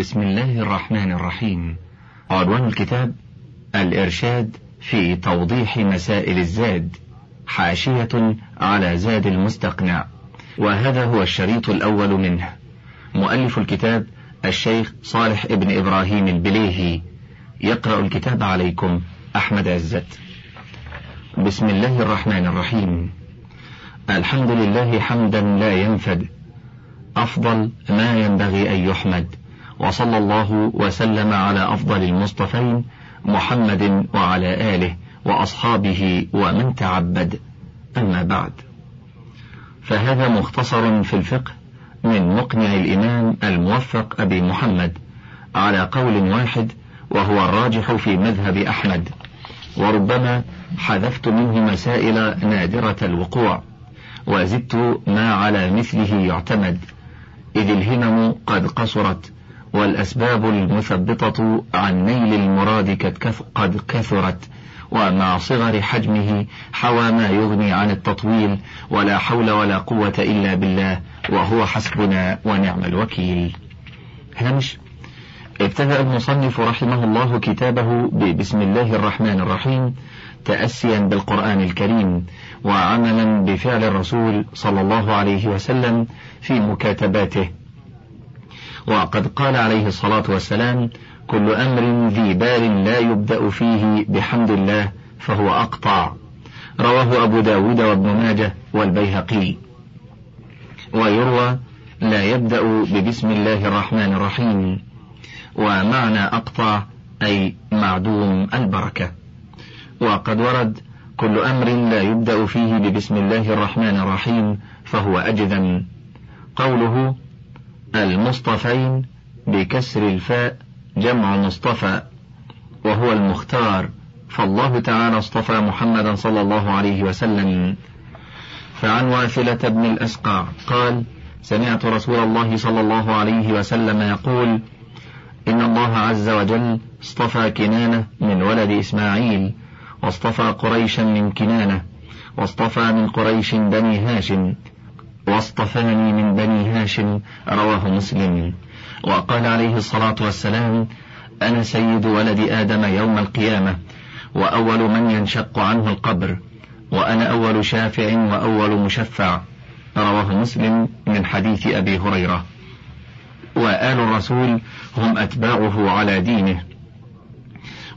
بسم الله الرحمن الرحيم. عنوان الكتاب الإرشاد في توضيح مسائل الزاد حاشية على زاد المستقنع. وهذا هو الشريط الأول منه. مؤلف الكتاب الشيخ صالح ابن إبراهيم البليهي. يقرأ الكتاب عليكم أحمد عزت. بسم الله الرحمن الرحيم. الحمد لله حمدا لا ينفد. أفضل ما ينبغي أن يحمد. وصلى الله وسلم على أفضل المصطفين محمد وعلى آله وأصحابه ومن تعبد. أما بعد. فهذا مختصر في الفقه من مقنع الإمام الموفق أبي محمد على قول واحد وهو الراجح في مذهب أحمد. وربما حذفت منه مسائل نادرة الوقوع وزدت ما على مثله يعتمد. إذ الهمم قد قصرت والأسباب المثبطة عن نيل المراد قد كثرت ومع صغر حجمه حوى ما يغني عن التطويل ولا حول ولا قوة إلا بالله وهو حسبنا ونعم الوكيل. هامش ابتدأ المصنف رحمه الله كتابه ببسم الله الرحمن الرحيم تأسيا بالقرآن الكريم وعملا بفعل الرسول صلى الله عليه وسلم في مكاتباته. وقد قال عليه الصلاة والسلام كل أمر ذي بال لا يبدأ فيه بحمد الله فهو أقطع. رواه أبو داود وابن ماجه والبيهقي. ويروى لا يبدأ ببسم الله الرحمن الرحيم. ومعنى أقطع أي معدوم البركة. وقد ورد كل أمر لا يبدأ فيه ببسم الله الرحمن الرحيم فهو أجذم. قوله المصطفين بكسر الفاء جمع مصطفى وهو المختار. فالله تعالى اصطفى محمدا صلى الله عليه وسلم. فعن واثلة بن الأسقع قال سمعت رسول الله صلى الله عليه وسلم يقول إن الله عز وجل اصطفى كنانة من ولد إسماعيل واصطفى قريشا من كنانة واصطفى من قريش بني هاشم. واصطفاني من بني هاشم رواه مسلم. وقال عليه الصلاة والسلام أنا سيد ولد آدم يوم القيامة وأول من ينشق عنه القبر وأنا أول شافع وأول مشفع. رواه مسلم من حديث أبي هريرة. وآل الرسول هم أتباعه على دينه.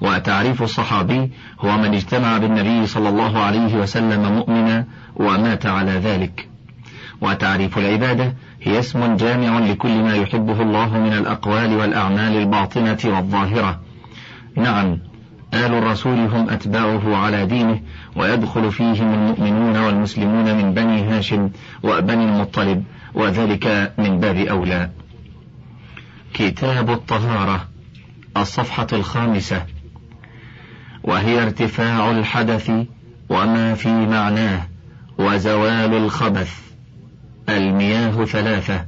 وتعريف الصحابي هو من اجتمع بالنبي صلى الله عليه وسلم مؤمنا ومات على ذلك. وتعريف العبادة هي اسم جامع لكل ما يحبه الله من الأقوال والأعمال الباطنة والظاهرة. نعم آل الرسول هم أتباعه على دينه ويدخل فيهم المؤمنون والمسلمون من بني هاشم وبني المطلب وذلك من باب أولى. كتاب الطهارة الصفحة الخامسة. وهي ارتفاع الحدث وما في معناه وزوال الخبث. المياه ثلاثة.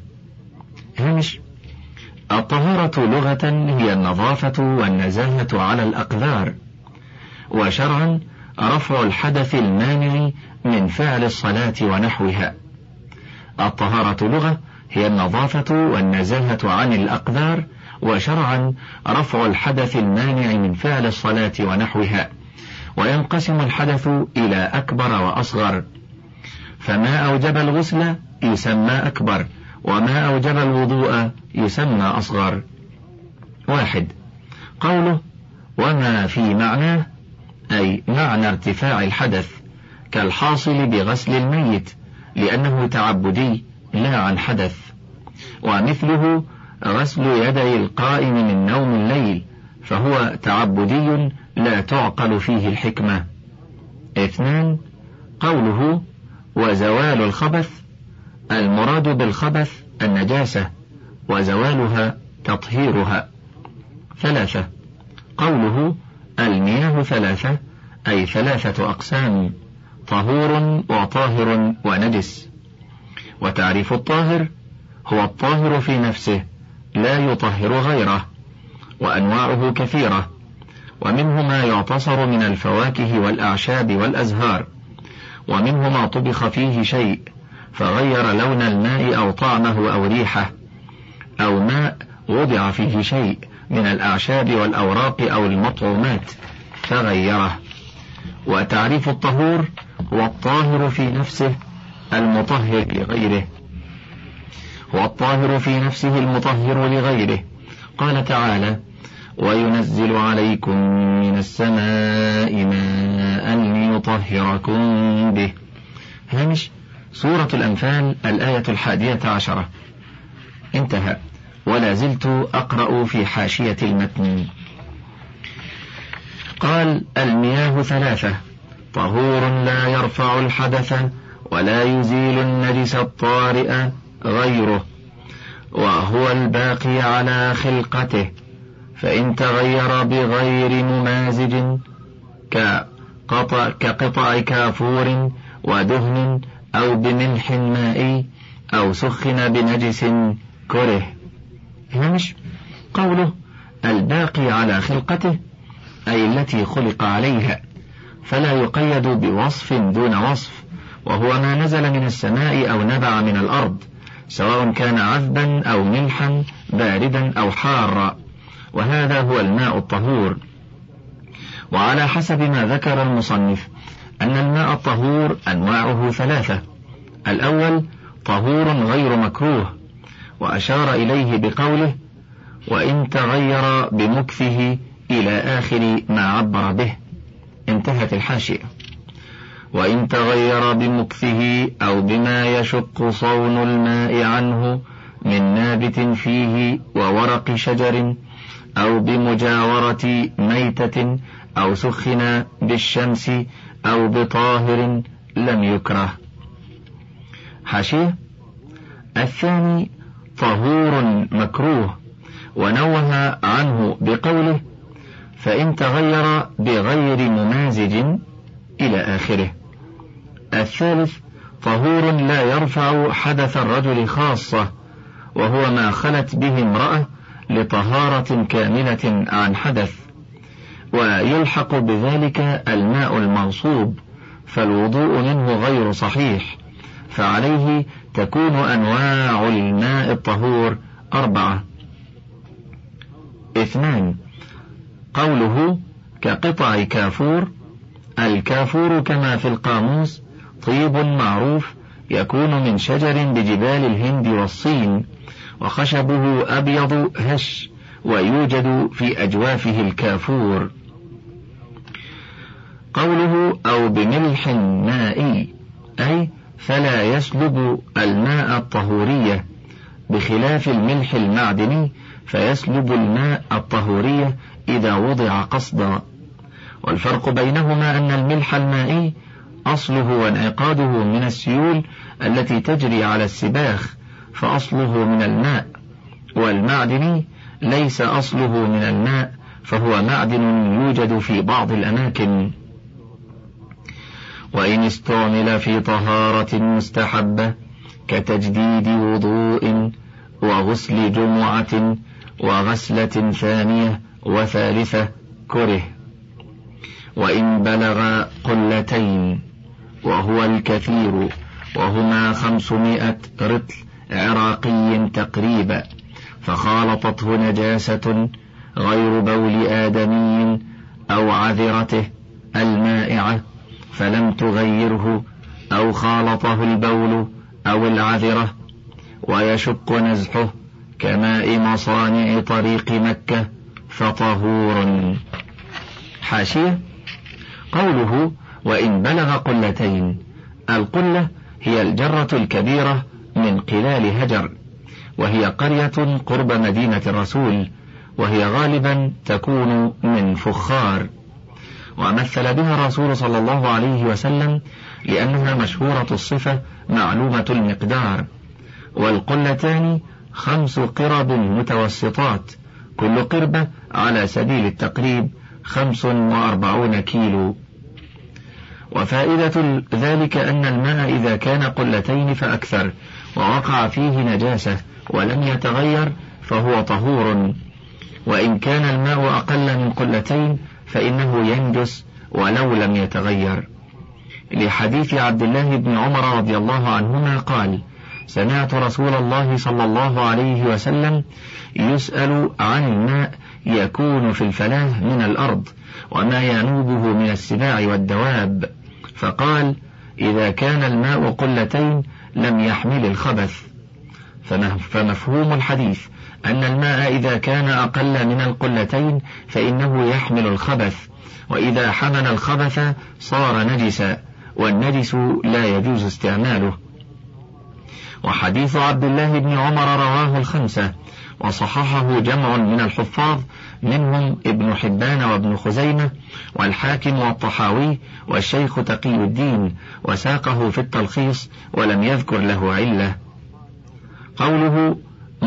هامش الطهارة لغة هي النظافة والنزاهة على الأقذار. وشرعا رفع الحدث المانع من فعل الصلاة ونحوها. الطهارة لغة هي النظافة والنزاهة عن الأقذار. وشرعا رفع الحدث المانع من فعل الصلاة ونحوها. وينقسم الحدث إلى أكبر وأصغر. فما أوجب الغسل؟ يسمى أكبر وما أوجب الوضوء يسمى أصغر. واحد. قوله وما في معناه أي معنى ارتفاع الحدث كالحاصل بغسل الميت لأنه تعبدي لا عن حدث. ومثله غسل يدي القائم من نوم الليل فهو تعبدي لا تعقل فيه الحكمة. اثنان. قوله وزوال الخبث المراد بالخبث النجاسة وزوالها تطهيرها. ثلاثة. قوله المياه ثلاثة أي ثلاثة أقسام طهور وطاهر ونجس. وتعريف الطاهر هو الطاهر في نفسه لا يطهر غيره وأنواعه كثيرة. ومنه ما يعتصر من الفواكه والأعشاب والأزهار. ومنه ما طبخ فيه شيء فغير لون الماء أو طعمه أو ريحه أو ماء وضع فيه شيء من الأعشاب والأوراق أو المطعومات فغيره. وتعريف الطهور هو الطاهر في نفسه المطهر لغيره. هو الطاهر في نفسه المطهر لغيره. قال تعالى وينزل عليكم من السماء ماء ليطهركم به. هامش سورة الأنفال الآية الحادية عشرة. انتهى. ولا زلت أقرأ في حاشية المتن. قال المياه ثلاثة. طهور لا يرفع الحدث ولا يزيل النجس الطارئ غيره. وهو الباقي على خلقته. فإن تغير بغير ممازج كقطع, كقطع كافور ودهن أو بملح مائي أو سخن بنجس كره. هامش قوله الباقي على خلقته أي التي خلق عليها فلا يقيد بوصف دون وصف وهو ما نزل من السماء أو نبع من الأرض سواء كان عذبا أو ملحا باردا أو حارا. وهذا هو الماء الطهور. وعلى حسب ما ذكر المصنف أن الماء الطهور أنواعه ثلاثة. الأول طهور غير مكروه وأشار إليه بقوله وإن تغير بمكثه إلى آخر ما عبر به. انتهت الحاشية. وإن تغير بمكثه أو بما يشق صون الماء عنه من نابت فيه وورق شجر أو بمجاورة ميتة أو سخن بالشمس أو بطاهر لم يكره. حاشية. الثاني طهور مكروه ونوه عنه بقوله فإن تغير بغير ممازج إلى آخره. الثالث طهور لا يرفع حدث الرجل خاصة وهو ما خلت به امرأة لطهارة كاملة عن حدث. ويلحق بذلك الماء المغصوب فالوضوء منه غير صحيح فعليه تكون أنواع الماء الطهور أربعة. اثنان قوله كقطع كافور الكافور كما في القاموس طيب معروف يكون من شجر بجبال الهند والصين وخشبه أبيض هش ويوجد في أجوافه الكافور. قوله أو بملح مائي أي فلا يسلب الماء الطهورية. بخلاف الملح المعدني فيسلب الماء الطهورية إذا وضع قصدا. والفرق بينهما أن الملح المائي أصله وانعقاده من السيول التي تجري على السباخ فأصله من الماء والمعدني ليس أصله من الماء فهو معدن يوجد في بعض الأماكن. وإن استعمل في طهارة مستحبة كتجديد وضوء وغسل جمعة وغسلة ثانية وثالثة كره. وإن بلغ قلتين وهو الكثير وهما خمسمائة رطل عراقي تقريبا فخالطته نجاسة غير بول آدمي أو عذرته المائعة فلم تغيره أو خالطه البول أو العذرة ويشق نزحه كماء مصانع طريق مكة فطهور حاشية. قوله وإن بلغ قلتين القلة هي الجرة الكبيرة من قلال هجر وهي قرية قرب مدينة الرسول وهي غالبا تكون من فخار. ومثل بها الرسول صلى الله عليه وسلم لأنها مشهورة الصفة معلومة المقدار. والقلتان خمس قرب متوسطات. كل قربة على سبيل التقريب خمس وأربعون كيلو. وفائدة ذلك أن الماء إذا كان قلتين فأكثر ووقع فيه نجاسة ولم يتغير فهو طهور. وإن كان الماء أقل من قلتين فإنه ينجس ولو لم يتغير. لحديث عبد الله بن عمر رضي الله عنهما قال سمعت رسول الله صلى الله عليه وسلم يسأل عن الماء يكون في الفلاة من الأرض وما ينوبه من السباع والدواب. فقال إذا كان الماء قلتين لم يحمل الخبث. فمفهوم الحديث. أن الماء إذا كان أقل من القلتين فإنه يحمل الخبث وإذا حمل الخبث صار نجسا والنجس لا يجوز استعماله. وحديث عبد الله بن عمر رواه الخمسة وصححه جمع من الحفاظ منهم ابن حبان وابن خزيمة والحاكم والطحاوي والشيخ تقي الدين وساقه في التلخيص ولم يذكر له علة. قوله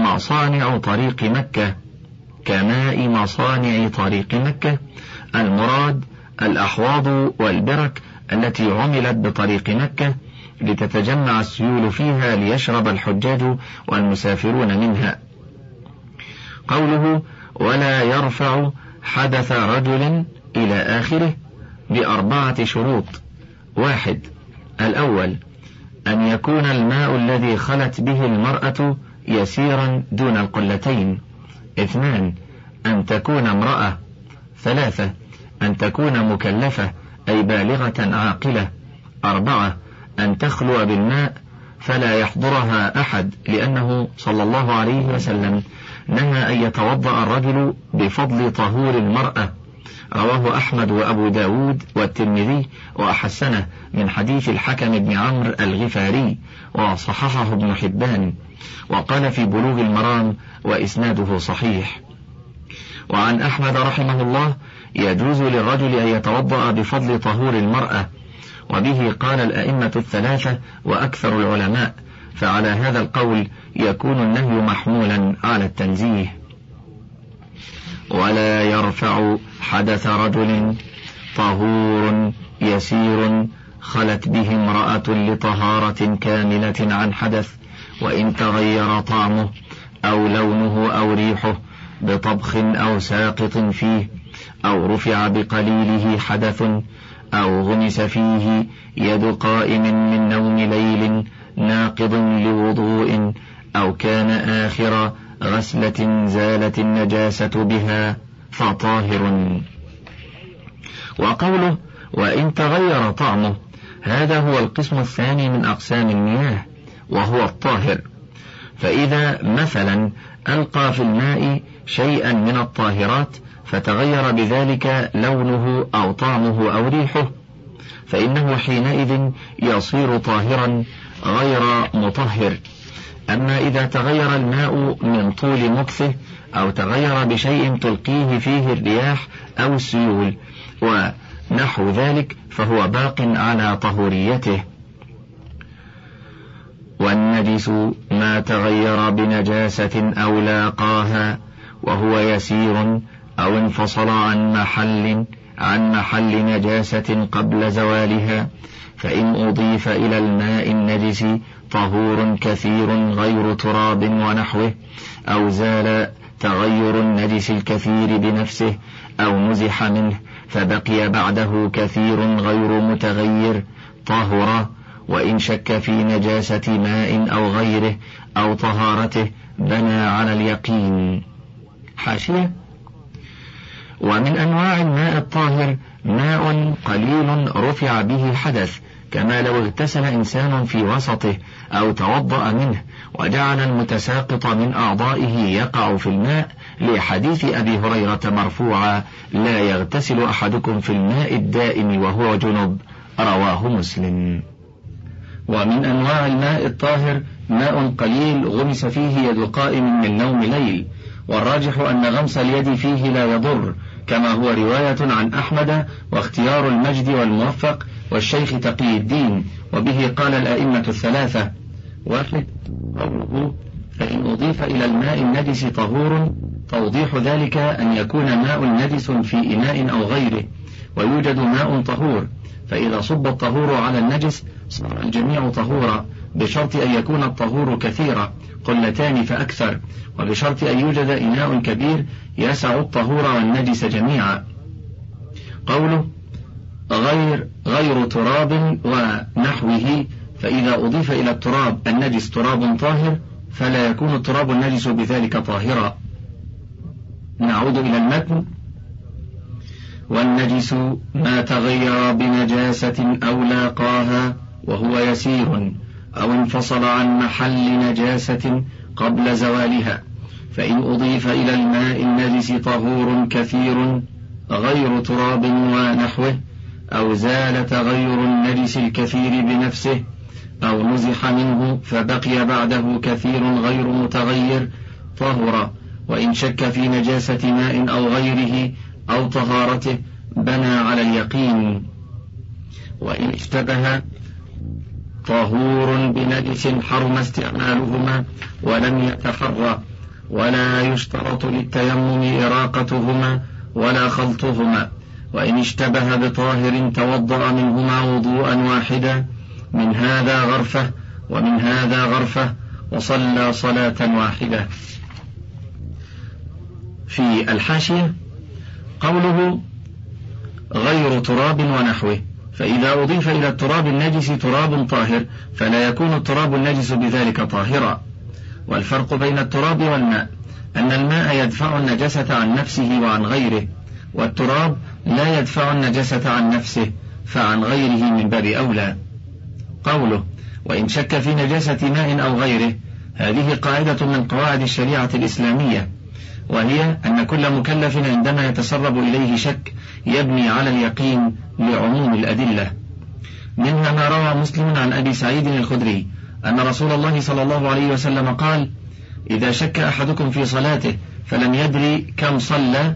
مصانع طريق مكة كماء مصانع طريق مكة. المراد الأحواض والبرك التي عملت بطريق مكة لتتجمع السيول فيها ليشرب الحجاج والمسافرون منها. قوله ولا يرفع حدث رجل إلى آخره بأربعة شروط. واحد الأول أن يكون الماء الذي خلت به المرأة يسيرا دون القلتين. اثنان أن تكون امرأة. ثلاثة أن تكون مكلفة أي بالغة عاقلة. أربعة أن تخلو بالماء فلا يحضرها أحد لأنه صلى الله عليه وسلم نهى أن يتوضأ الرجل بفضل طهور المرأة. رواه أحمد وأبو داود والترمذي وأحسنه من حديث الحكم بن عمرو الغفاري وصححه ابن حبان. وقال في بلوغ المرام وإسناده صحيح. وعن أحمد رحمه الله يجوز للرجل أن يتوضأ بفضل طهور المرأة وبه قال الأئمة الثلاثة وأكثر العلماء فعلى هذا القول يكون النهي محمولا على التنزيه. ولا يرفع حدث رجل طهور يسير خلت به امرأة لطهارة كاملة عن حدث وإن تغير طعمه أو لونه أو ريحه بطبخ أو ساقط فيه أو رفع بقليله حدث أو غمس فيه يد قائم من نوم ليل ناقض لوضوء أو كان آخر غسلة زالت النجاسة بها فطاهر. وقوله وإن تغير طعمه هذا هو القسم الثاني من أقسام المياه. وهو الطاهر. فإذا مثلا ألقى في الماء شيئا من الطاهرات فتغير بذلك لونه أو طعمه أو ريحه. فإنه حينئذ يصير طاهرا غير مطهر. أما إذا تغير الماء من طول مكثه أو تغير بشيء تلقيه فيه الرياح أو السيول ونحو ذلك فهو باق على طهوريته. والنجس ما تغير بنجاسة أو لاقاها وهو يسير أو انفصل عن محل عن محل نجاسة قبل زوالها فإن أضيف إلى الماء النجس طهور كثير غير تراب ونحوه أو زال تغير النجس الكثير بنفسه أو نزح منه فبقي بعده كثير غير متغير طهر وإن شك في نجاسة ماء أو غيره أو طهارته بنى على اليقين. حاشية. ومن أنواع الماء الطاهر ماء قليل رفع به حدث كما لو اغتسل إنسان في وسطه أو توضأ منه وجعل المتساقط من أعضائه يقع في الماء لحديث أبي هريرة مرفوعا لا يغتسل أحدكم في الماء الدائم وهو جنب رواه مسلم. ومن أنواع الماء الطاهر ماء قليل غمس فيه يد قائم من نوم ليل. والراجح أن غمس اليد فيه لا يضر كما هو رواية عن أحمد واختيار المجد والموفق والشيخ تقي الدين. وبه قال الأئمة الثلاثة واحد قوله فإن أضيف إلى الماء النجس طهور توضيح ذلك أن يكون ماء نجس في إناء أو غيره ويوجد ماء طهور. فإذا صب الطهور على النجس صار الجميع طهورا بشرط أن يكون الطهور كثيرا قلتان فأكثر وبشرط أن يوجد إناء كبير يسع الطهور والنجس جميعا. قوله غير غير تراب ونحوه فإذا أضيف إلى التراب النجس تراب طاهر فلا يكون التراب النجس بذلك طاهرا. نعود إلى المتن. والنجس ما تغير بنجاسة أو لاقاها وهو يسير أو انفصل عن محل نجاسة قبل زوالها فإن أضيف إلى الماء النجس طهور كثير غير تراب ونحوه أو زال تغير النجس الكثير بنفسه أو نزح منه فبقي بعده كثير غير متغير طهر وإن شك في نجاسة ماء أو غيره أو طهارته بنى على اليقين. وإن اشتبه طهور بنجس حرم استعمالهما ولم يتحرى ولا يشترط للتيمم إراقتهما ولا خلطهما. وإن اشتبه بطاهر توضأ منهما وضوءا واحدا من هذا غرفة ومن هذا غرفة وصلى صلاة واحدة. في الحاشية قوله غير تراب ونحوه. فإذا أضيف إلى التراب النجس تراب طاهر فلا يكون التراب النجس بذلك طاهرا. والفرق بين التراب والماء أن الماء يدفع النجسة عن نفسه وعن غيره والتراب لا يدفع النجسة عن نفسه فعن غيره من باب أولى. قوله وإن شك في نجاسة ماء أو غيره هذه قاعدة من قواعد الشريعة الإسلامية. وهي أن كل مكلف عندما يتسرب إليه شك يبني على اليقين لعموم الأدلة. منها ما روى مسلم عن أبي سعيد الخدري أن رسول الله صلى الله عليه وسلم قال إذا شك أحدكم في صلاته فلم يدري كم صلى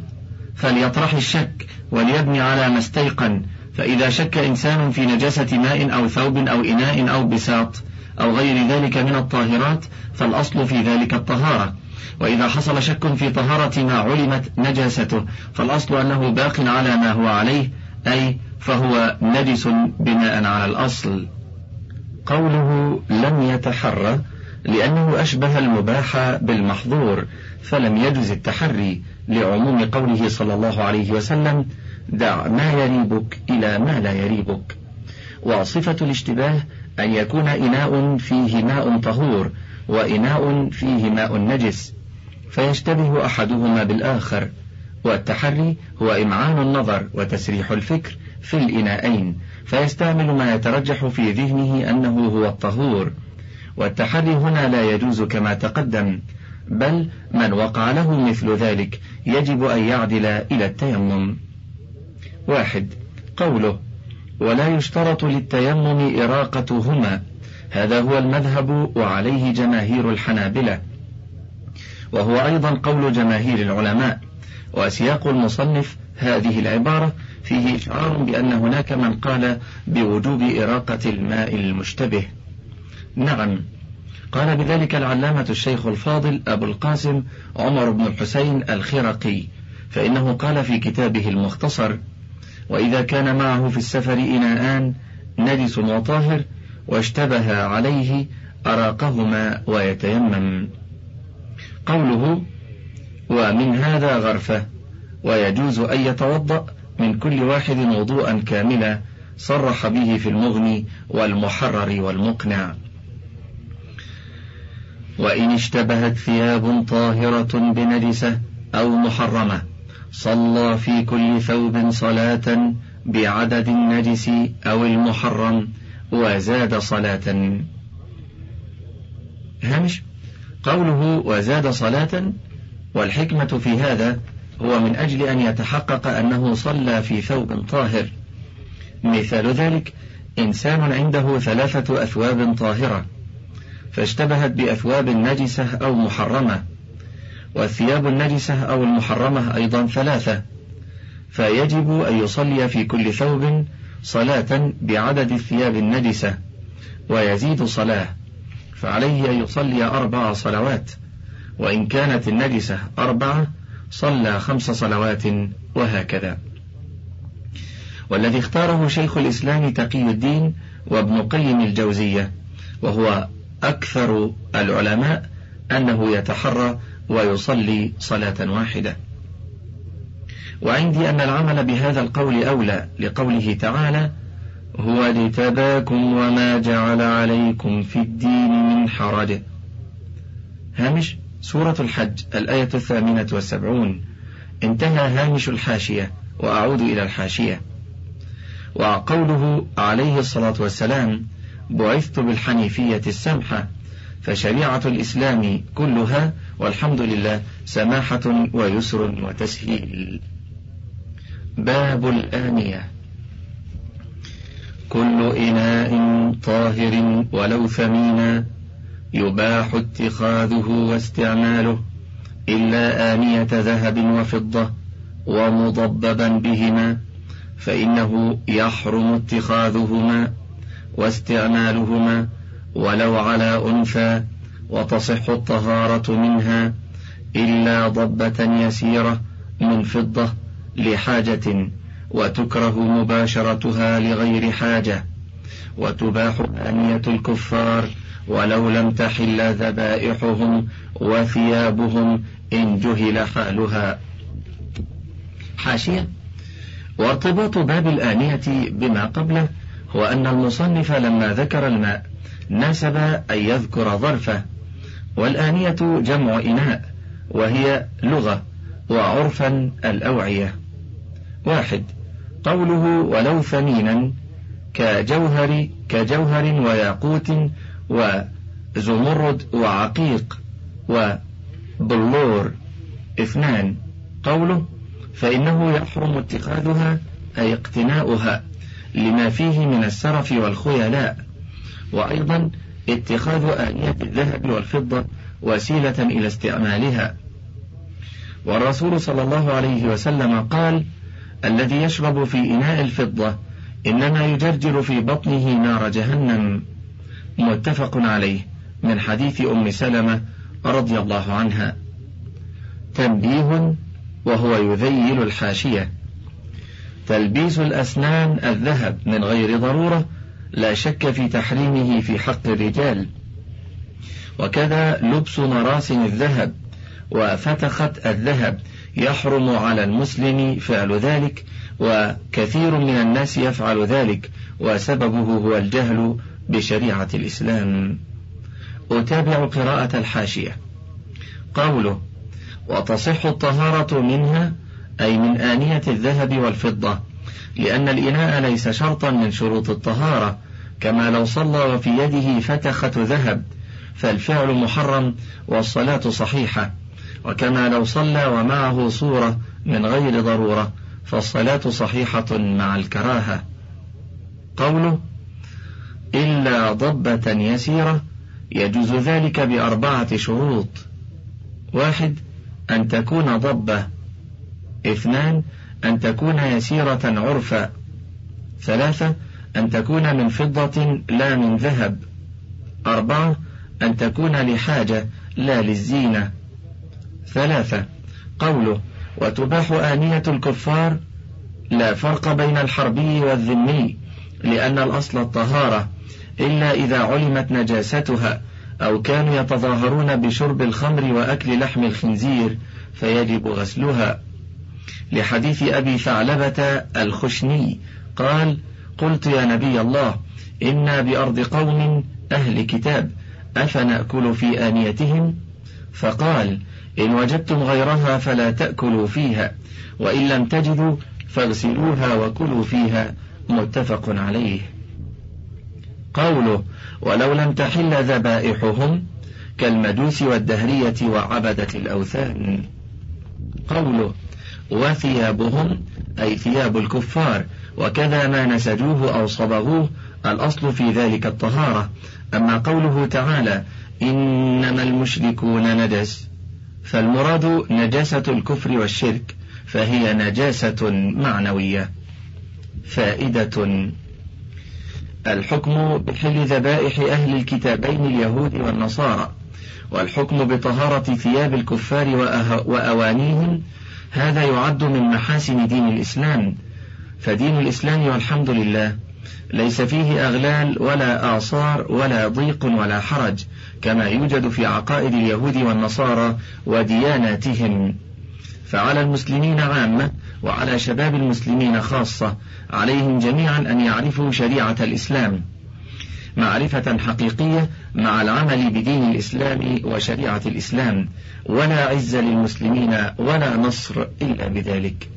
فليطرح الشك وليبني على ما استيقن. فإذا شك إنسان في نجاسة ماء أو ثوب أو إناء أو بساط أو غير ذلك من الطاهرات فالأصل في ذلك الطهارة. وإذا حصل شك في طهارة ما علمت نجاسته فالأصل أنه باق على ما هو عليه أي فهو نجس بناء على الأصل. قوله لم يتحرى لأنه أشبه المباح بالمحظور فلم يجز التحري لعموم قوله صلى الله عليه وسلم دع ما يريبك إلى ما لا يريبك وصفة الاشتباه أن يكون إناء فيه ماء طهور وإناء فيه ماء نجس فيشتبه أحدهما بالآخر والتحري هو إمعان النظر وتسريح الفكر في الإناءين فيستعمل ما يترجح في ذهنه أنه هو الطهور. والتحري هنا لا يجوز كما تقدم بل من وقع له مثل ذلك يجب أن يعدل إلى التيمم. واحد قوله ولا يشترط للتيمم إراقتهما هذا هو المذهب وعليه جماهير الحنابلة. وهو أيضا قول جماهير العلماء وسياق المصنف هذه العبارة فيه إشعار بأن هناك من قال بوجوب إراقة الماء المشتبه. نعم قال بذلك العلامة الشيخ الفاضل أبو القاسم عمر بن الحسين الخرقي فإنه قال في كتابه المختصر وإذا كان معه في السفر إناءان نجس وطاهر واشتبه عليه أراقهما ويتيمم. قوله ومن هذا غرفة ويجوز أن يتوضأ من كل واحد وضوءا كاملا صرح به في المغني والمحرر والمقنع. وإن اشتبهت ثياب طاهرة بنجسة أو محرمة صلى في كل ثوب صلاة بعدد النجس أو المحرم وزاد صلاة. هامش؟ قوله وزاد صلاة والحكمة في هذا هو من أجل أن يتحقق أنه صلى في ثوب طاهر. مثال ذلك إنسان عنده ثلاثة أثواب طاهرة فاشتبهت بأثواب نجسة أو محرمة والثياب النجسة أو المحرمة أيضا ثلاثة فيجب أن يصلي في كل ثوب صلاة بعدد الثياب النجسة ويزيد صلاة فعليه أن يصلي أربع صلوات وإن كانت النجسة أربعة صلى خمس صلوات وهكذا. والذي اختاره شيخ الإسلام تقي الدين وابن قيم الجوزية وهو أكثر العلماء أنه يتحرى ويصلي صلاة واحدة. وعندي أن العمل بهذا القول أولى لقوله تعالى هو اجتباكم وما جعل عليكم في الدين من حرج. هامش سورة الحج الآية الثامنة والسبعون. انتهى هامش الحاشية وأعود إلى الحاشية. وقوله عليه الصلاة والسلام بعثت بالحنيفية السمحة فشريعة الإسلام كلها والحمد لله سماحة ويسر وتسهيل. باب الآنية. كل إناء طاهر ولو ثمينا يباح اتخاذه واستعماله إلا آنية ذهب وفضة ومضببا بهما فإنه يحرم اتخاذهما واستعمالهما ولو على أنثى وتصح الطهارة منها إلا ضبة يسيرة من فضة. لحاجة وتكره مباشرتها لغير حاجة وتباح آنية الكفار ولو لم تحل ذبائحهم وثيابهم إن جهل حالها. حاشية. وارتباط باب الآنية بما قبله هو أن المصنف لما ذكر الماء ناسب أن يذكر ظرفه والآنية جمع إناء وهي لغة وعرفا الأوعية. واحد. قوله ولو ثمينا كجوهر كجوهر وياقوت وزمرد وعقيق وبلور. اثنان. قوله فإنه يحرم اتخاذها أي اقتناؤها لما فيه من السرف والخيلاء. وأيضا اتخاذ آنية الذهب والفضة وسيلة إلى استعمالها. والرسول صلى الله عليه وسلم قال الذي يشرب في إناء الفضة إنما يجرجر في بطنه نار جهنم. متفق عليه من حديث أم سلمة رضي الله عنها. تنبيه وهو يذيل الحاشية. تلبيس الأسنان الذهب من غير ضرورة لا شك في تحريمه في حق الرجال. وكذا لبس مراسم الذهب وفتخة الذهب يحرم على المسلم فعل ذلك وكثير من الناس يفعل ذلك وسببه هو الجهل بشريعة الإسلام. أتابع قراءة الحاشية. قوله وتصح الطهارة منها أي من آنية الذهب والفضة لأن الإناء ليس شرطا من شروط الطهارة كما لو صلى وفي يده فتخة ذهب فالفعل محرم والصلاة صحيحة. وكما لو صلى ومعه صورة من غير ضرورة فالصلاة صحيحة مع الكراهة. قوله إلا ضبة يسيرة يجوز ذلك بأربعة شروط. واحد أن تكون ضبة. اثنان أن تكون يسيرة عرفا. ثلاثة أن تكون من فضة لا من ذهب. أربعة أن تكون لحاجة لا للزينة. ثلاثة. قوله وتباح آنية الكفار لا فرق بين الحربي والذمي لأن الأصل الطهارة إلا إذا علمت نجاستها أو كانوا يتظاهرون بشرب الخمر وأكل لحم الخنزير فيجب غسلها. لحديث أبي ثعلبة الخشني قال قلت يا نبي الله إنا بأرض قوم أهل كتاب أفنأكل في آنيتهم؟ فقال إن وجدتم غيرها فلا تأكلوا فيها وإن لم تجدوا فاغسلوها وكلوا فيها متفق عليه. قوله ولو لم تحل ذبائحهم كالمجوس والدهرية وعبدة الأوثان قوله وثيابهم أي ثياب الكفار وكذا ما نسجوه أو صبغوه الأصل في ذلك الطهارة أما قوله تعالى إنما المشركون نجس فالمراد نجاسة الكفر والشرك فهي نجاسة معنوية. فائدة الحكم بحل ذبائح أهل الكتابين اليهود والنصارى والحكم بطهارة ثياب الكفار وأوانيهم هذا يعد من محاسن دين الإسلام. فدين الإسلام والحمد لله. ليس فيه أغلال ولا آثار ولا ضيق ولا حرج كما يوجد في عقائد اليهود والنصارى ودياناتهم. فعلى المسلمين عامة وعلى شباب المسلمين خاصة عليهم جميعا أن يعرفوا شريعة الإسلام. معرفة حقيقية مع العمل بدين الإسلام وشريعة الإسلام ولا عز للمسلمين ولا نصر إلا بذلك.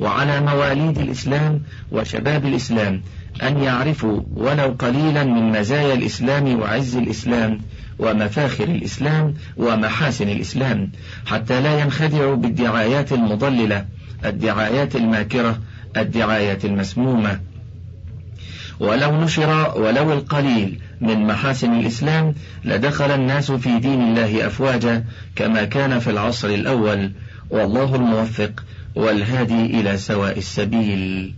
وعلى مواليد الإسلام وشباب الإسلام أن يعرفوا ولو قليلا من مزايا الإسلام وعز الإسلام ومفاخر الإسلام ومحاسن الإسلام حتى لا ينخدعوا بالدعايات المضللة الدعايات الماكرة الدعايات المسمومة. ولو نشر ولو القليل من محاسن الإسلام لدخل الناس في دين الله أفواجا كما كان في العصر الأول والله الموفق والهادي إلى سواء السبيل.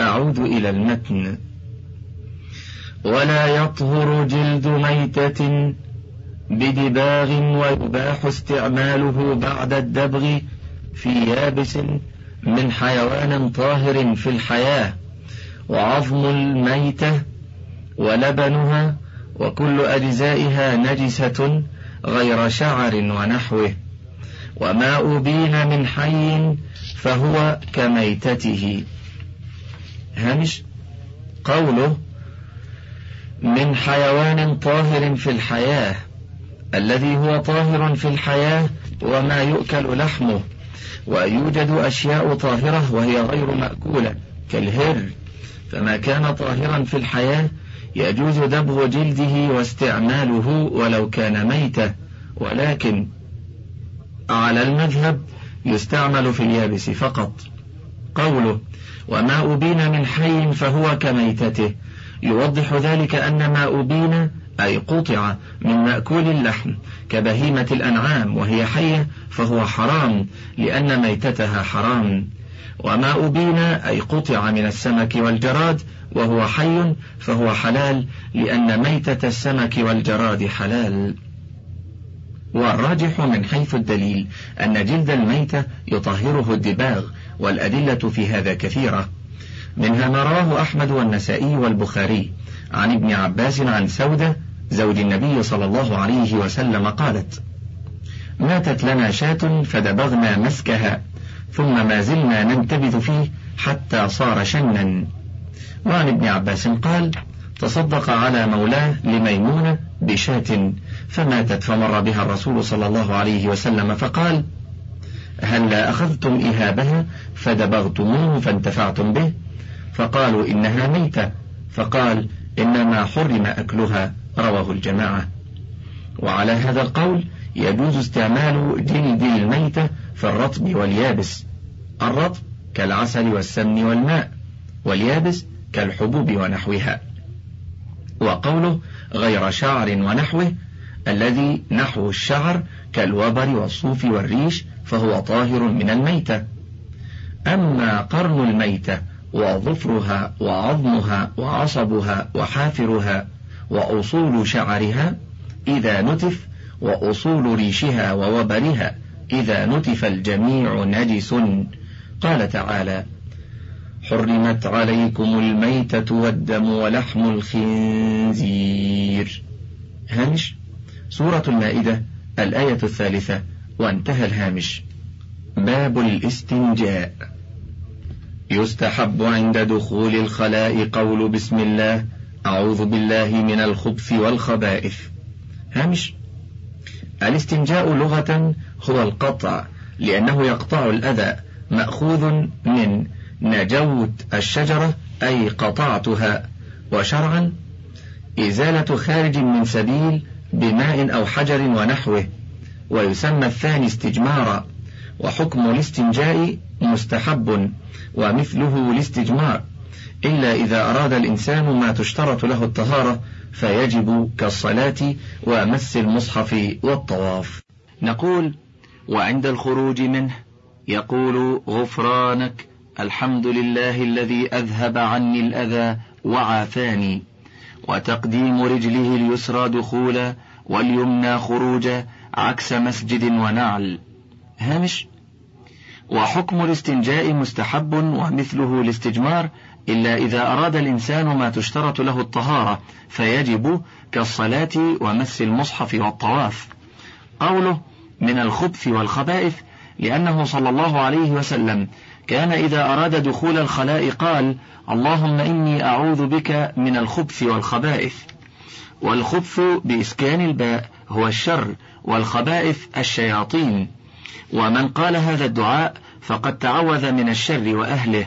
أعود إلى المتن. ولا يطهر جلد ميتة بدباغ ويباح استعماله بعد الدبغ في يابس من حيوان طاهر في الحياة وعظم الميتة ولبنها وكل أجزائها نجسة غير شعر ونحوه وما أبين من حي فهو كميتته. هامش قوله من حيوان طاهر في الحياة الذي هو طاهر في الحياة وما يؤكل لحمه ويوجد أشياء طاهرة وهي غير مأكولة كالهر فما كان طاهرا في الحياة يجوز دبغ جلده واستعماله ولو كان ميتة ولكن على المذهب يستعمل في اليابس فقط. قوله وما أبين من حي فهو كميتته. يوضح ذلك أن ما أبين أي قطع من مأكول اللحم كبهيمة الأنعام وهي حية فهو حرام لأن ميتتها حرام. وما أبين أي قطع من السمك والجراد وهو حي فهو حلال لأن ميتة السمك والجراد حلال. والراجح من حيث الدليل أن جلد الميتة يطهره الدباغ والأدلة في هذا كثيرة منها ما رواه أحمد والنسائي والبخاري عن ابن عباس عن سودة زوج النبي صلى الله عليه وسلم قالت ماتت لنا شاة فدبغنا مسكها ثم ما زلنا ننتبذ فيه حتى صار شنا. وعن ابن عباس قال تصدق على مولاه لميمونة بشاة فماتت فمر بها الرسول صلى الله عليه وسلم فقال هل أخذتم إهابها فدبغتموه فانتفعتم به؟ فقالوا إنها ميتة. فقال إنما حرم أكلها رواه الجماعة. وعلى هذا القول يجوز استعمال جلد الميتة في الرطب واليابس. الرطب كالعسل والسمن والماء واليابس كالحبوب ونحوها. وقوله غير شعر ونحوه الذي نحو الشعر كالوبر والصوف والريش فهو طاهر من الميتة. أما قرن الميتة وظفرها وعظمها وعصبها وحافرها وأصول شعرها إذا نتف وأصول ريشها ووبرها إذا نتف الجميع نجس. قال تعالى حرمت عليكم الميتة والدم ولحم الخنزير. هامش؟ سورة المائدة الآية الثالثة. وانتهى الهامش. باب الاستنجاء. يستحب عند دخول الخلاء قول بسم الله أعوذ بالله من الخبث والخبائث. هامش. الاستنجاء لغة هو القطع لأنه يقطع الأذى مأخوذ من نجوت الشجرة أي قطعتها. وشرعا إزالة خارج من سبيل بماء أو حجر ونحوه. ويسمى الثاني استجمارا وحكم الاستنجاء مستحب ومثله الاستجمار إلا إذا أراد الإنسان ما تشترط له الطهارة فيجب كالصلاة ومس المصحف والطواف. نقول وعند الخروج منه يقول غفرانك الحمد لله الذي أذهب عني الأذى وعافاني وتقديم رجله اليسرى دخولا واليمنى خروجا عكس مسجد ونعل. هامش. وحكم الاستنجاء مستحب ومثله الاستجمار إلا إذا أراد الإنسان ما تشترط له الطهارة فيجب كالصلاة ومس المصحف والطواف. قوله من الخبث والخبائث لأنه صلى الله عليه وسلم كان إذا أراد دخول الخلاء قال اللهم إني أعوذ بك من الخبث والخبائث والخبث بإسكان الباء. هو الشر والخبائث الشياطين. ومن قال هذا الدعاء فقد تعوذ من الشر وأهله.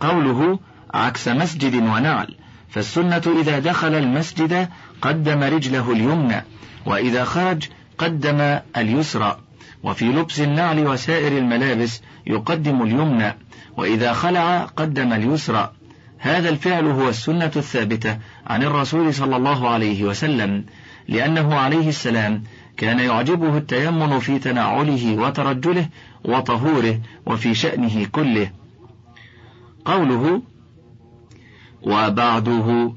قوله عكس مسجد ونعل فالسنة إذا دخل المسجد قدم رجله اليمنى وإذا خرج قدم اليسرى. وفي لبس النعل وسائر الملابس يقدم اليمنى وإذا خلع قدم اليسرى. هذا الفعل هو السنة الثابتة عن الرسول صلى الله عليه وسلم. لأنه عليه السلام كان يعجبه التيمن في تنعله وترجله وطهوره وفي شأنه كله. قوله وبعده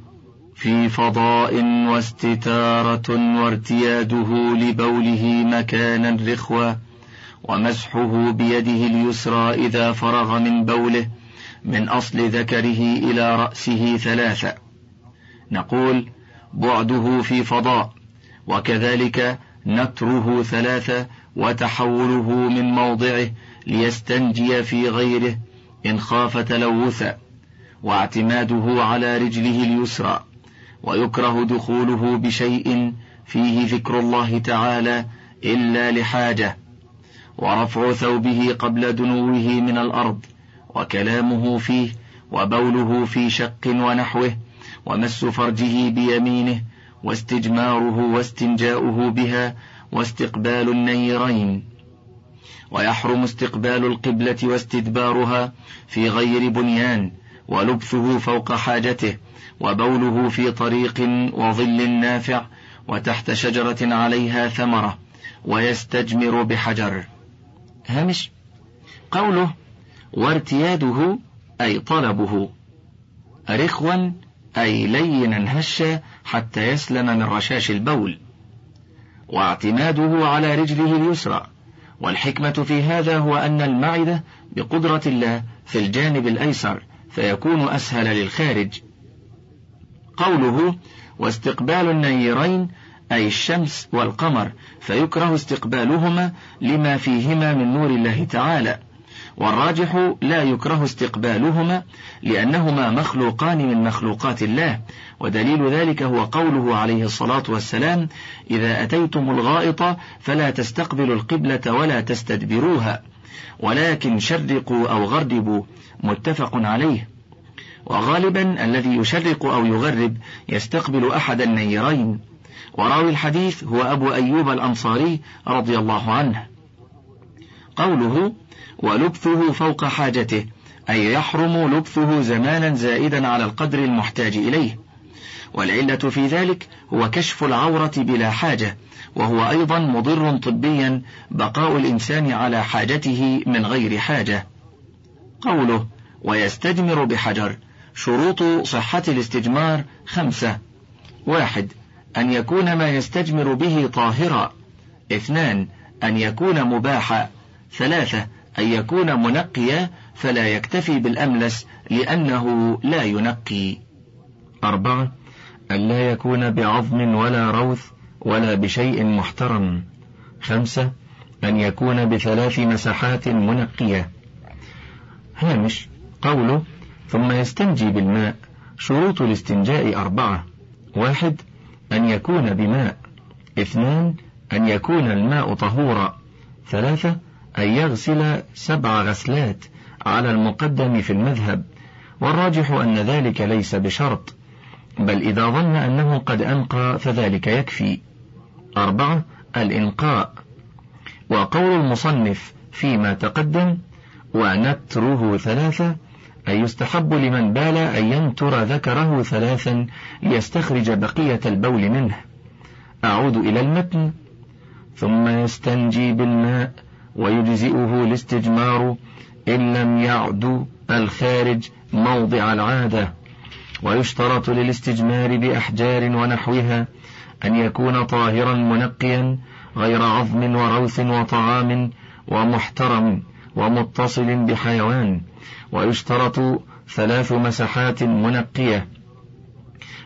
في فضاء واستتارة وارتياده لبوله مكانا رخوة ومسحه بيده اليسرى إذا فرغ من بوله من أصل ذكره إلى رأسه ثلاثة نقول بعده في فضاء وكذلك نتره ثلاثة وتحوله من موضعه ليستنجي في غيره إن خاف تلوثا واعتماده على رجله اليسرى ويكره دخوله بشيء فيه ذكر الله تعالى إلا لحاجة ورفع ثوبه قبل دنوه من الأرض وكلامه فيه وبوله في شق ونحوه ومس فرجه بيمينه واستجماره واستنجاؤه بها واستقبال النيرين. ويحرم استقبال القبلة واستدبارها في غير بنيان ولبثه فوق حاجته وبوله في طريق وظل نافع وتحت شجرة عليها ثمرة ويستجمر بحجر. هامش. قوله وارتياده أي طلبه. رخوا أي لينا هشا حتى يسلم من رشاش البول. واعتماده على رجله اليسرى. والحكمة في هذا هو أن المعدة بقدرة الله في الجانب الأيسر فيكون أسهل للخارج. قوله واستقبال النيرين أي الشمس والقمر فيكره استقبالهما لما فيهما من نور الله تعالى. والراجح لا يكره استقبالهما لأنهما مخلوقان من مخلوقات الله ودليل ذلك هو قوله عليه الصلاة والسلام إذا أتيتم الغائط فلا تستقبلوا القبلة ولا تستدبروها ولكن شرقوا أو غربوا متفق عليه. وغالبا الذي يشرق أو يغرب يستقبل أحد النيرين. وراوي الحديث هو أبو أيوب الأنصاري رضي الله عنه. قوله ولبثه فوق حاجته أي يحرم لبثه زمانا زائدا على القدر المحتاج إليه. والعلة في ذلك هو كشف العورة بلا حاجة وهو أيضا مضر طبيا بقاء الإنسان على حاجته من غير حاجة. قوله ويستجمر بحجر شروط صحة الاستجمار خمسة. واحد أن يكون ما يستجمر به طاهرا. اثنان أن يكون مباحا. ثلاثة أن يكون منقيا فلا يكتفي بالأملس لأنه لا ينقي. أربعة أن لا يكون بعظم ولا روث ولا بشيء محترم. خمسة أن يكون بثلاث مساحات منقية. هامش قوله ثم يستنجي بالماء. شروط الاستنجاء أربعة. واحد أن يكون بماء. اثنان أن يكون الماء طهورا. ثلاثة أن يغسل سبع غسلات على المقدم في المذهب والراجح أن ذلك ليس بشرط بل إذا ظن أنه قد أنقى فذلك يكفي. أربعة الإنقاء. وقول المصنف فيما تقدم ونتره ثلاثة أي يستحب لمن بال أن ينتر ذكره ثلاثا ليستخرج بقية البول منه. أعود إلى المتن ثم يستنجي بالماء. ويجزئه الاستجمار إن لم يعد الخارج موضع العادة. ويشترط للاستجمار بأحجار ونحوها أن يكون طاهرا منقيا غير عظم وروث وطعام ومحترم ومتصل بحيوان. ويشترط ثلاث مسحات منقية.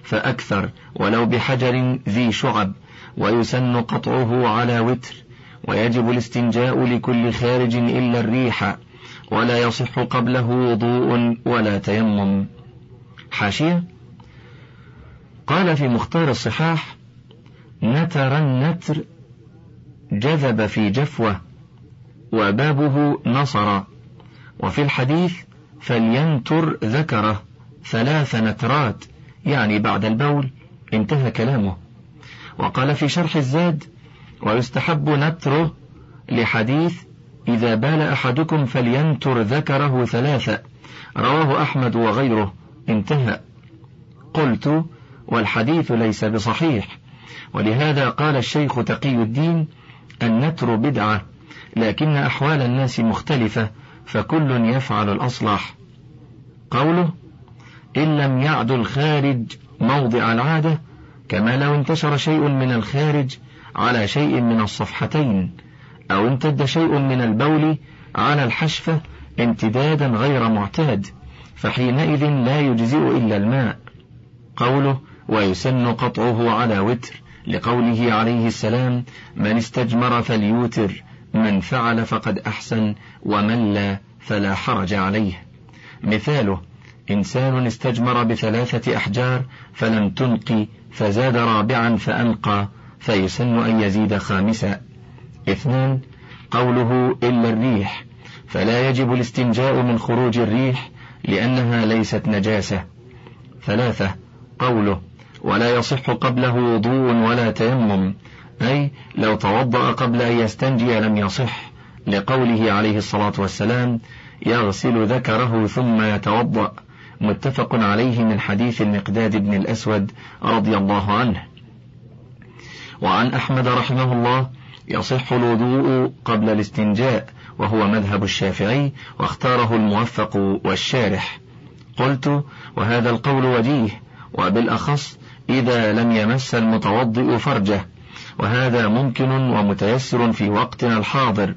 فأكثر ولو بحجر ذي شعب ويسن قطعه على وتر. ويجب الاستنجاء لكل خارج إلا الريح ولا يصح قبله وضوء ولا تيمم. حاشية. قال في مختار الصحاح نتر النتر جذب في جفوة وبابه نصر. وفي الحديث فلينتر ذكره ثلاث نترات يعني بعد البول انتهى كلامه. وقال في شرح الزاد ويستحب نتره لحديث إذا بال أحدكم فلينتر ذكره ثلاثة. رواه أحمد وغيره. انتهى. قلت والحديث ليس بصحيح. ولهذا قال الشيخ تقي الدين النتر بدعة لكن أحوال الناس مختلفة فكل يفعل الأصلح. قوله إن لم يعد الخارج موضع العادة كما لو انتشر شيء من الخارج على شيء من الصفحتين أو امتد شيء من البول على الحشفة امتدادا غير معتاد فحينئذ لا يجزئ إلا الماء. قوله ويسن قطعه على وتر لقوله عليه السلام من استجمر فليوتر من فعل فقد أحسن ومن لا فلا حرج عليه. مثاله إنسان استجمر بثلاثة أحجار فلم تنقي فزاد رابعا فأنقى فيسن أن يزيد خامسا اثنان قوله إلا الريح فلا يجب الاستنجاء من خروج الريح لأنها ليست نجاسة. ثلاثة قوله ولا يصح قبله وضوء ولا تيمم أي لو توضأ قبل أن يستنجي لم يصح لقوله عليه الصلاة والسلام يغسل ذكره ثم يتوضأ. متفق عليه من حديث المقداد بن الأسود رضي الله عنه. وعن أحمد رحمه الله يصح الوضوء قبل الاستنجاء وهو مذهب الشافعي واختاره الموفق والشارح. قلت وهذا القول وجيه وبالأخص إذا لم يمس المتوضئ فرجه وهذا ممكن ومتيسر في وقتنا الحاضر.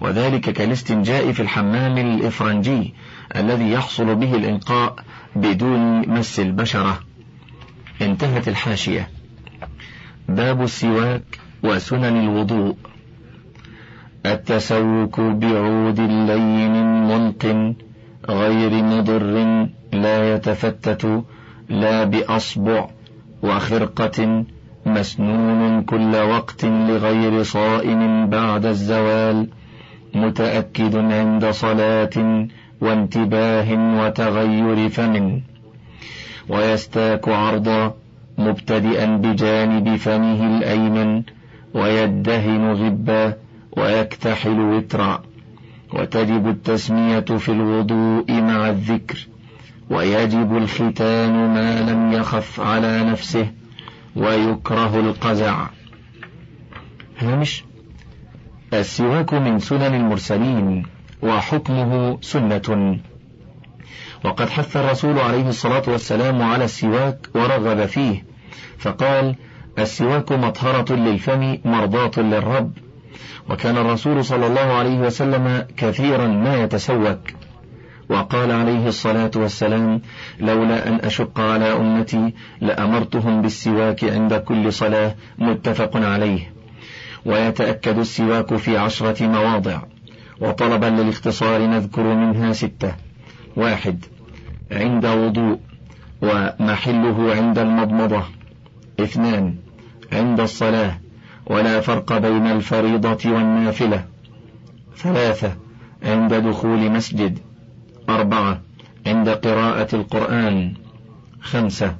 وذلك كالاستنجاء في الحمام الإفرنجي الذي يحصل به الإنقاء بدون مس البشرة. انتهت الحاشية. باب السواك وسنن الوضوء. التسوك بعود لين ملق غير مضر لا يتفتت لا بأصبع وخرقة مسنون كل وقت لغير صائم بعد الزوال متأكد عند صلاة وانتباه وتغير فم. ويستاك عرضا مبتدئا بجانب فمه الأيمن ويدهن غبا ويكتحل وترا وتجب التسمية في الوضوء مع الذكر ويجب الختان ما لم يخف على نفسه ويكره القزع. هامش. السواك من سنن المرسلين وحكمه سنة. وقد حث الرسول عليه الصلاة والسلام على السواك ورغب فيه فقال السواك مطهرة للفم مرضاة للرب. وكان الرسول صلى الله عليه وسلم كثيرا ما يتسوك. وقال عليه الصلاة والسلام لولا أن أشق على أمتي لأمرتهم بالسواك عند كل صلاة متفق عليه. ويتأكد السواك في عشرة مواضع. وطلبا للاختصار نذكر منها ستة. واحد. عند وضوء. ومحله عند المضمضة. اثنان عند الصلاة ولا فرق بين الفريضة والنافلة. ثلاثة عند دخول مسجد. أربعة عند قراءة القرآن. خمسة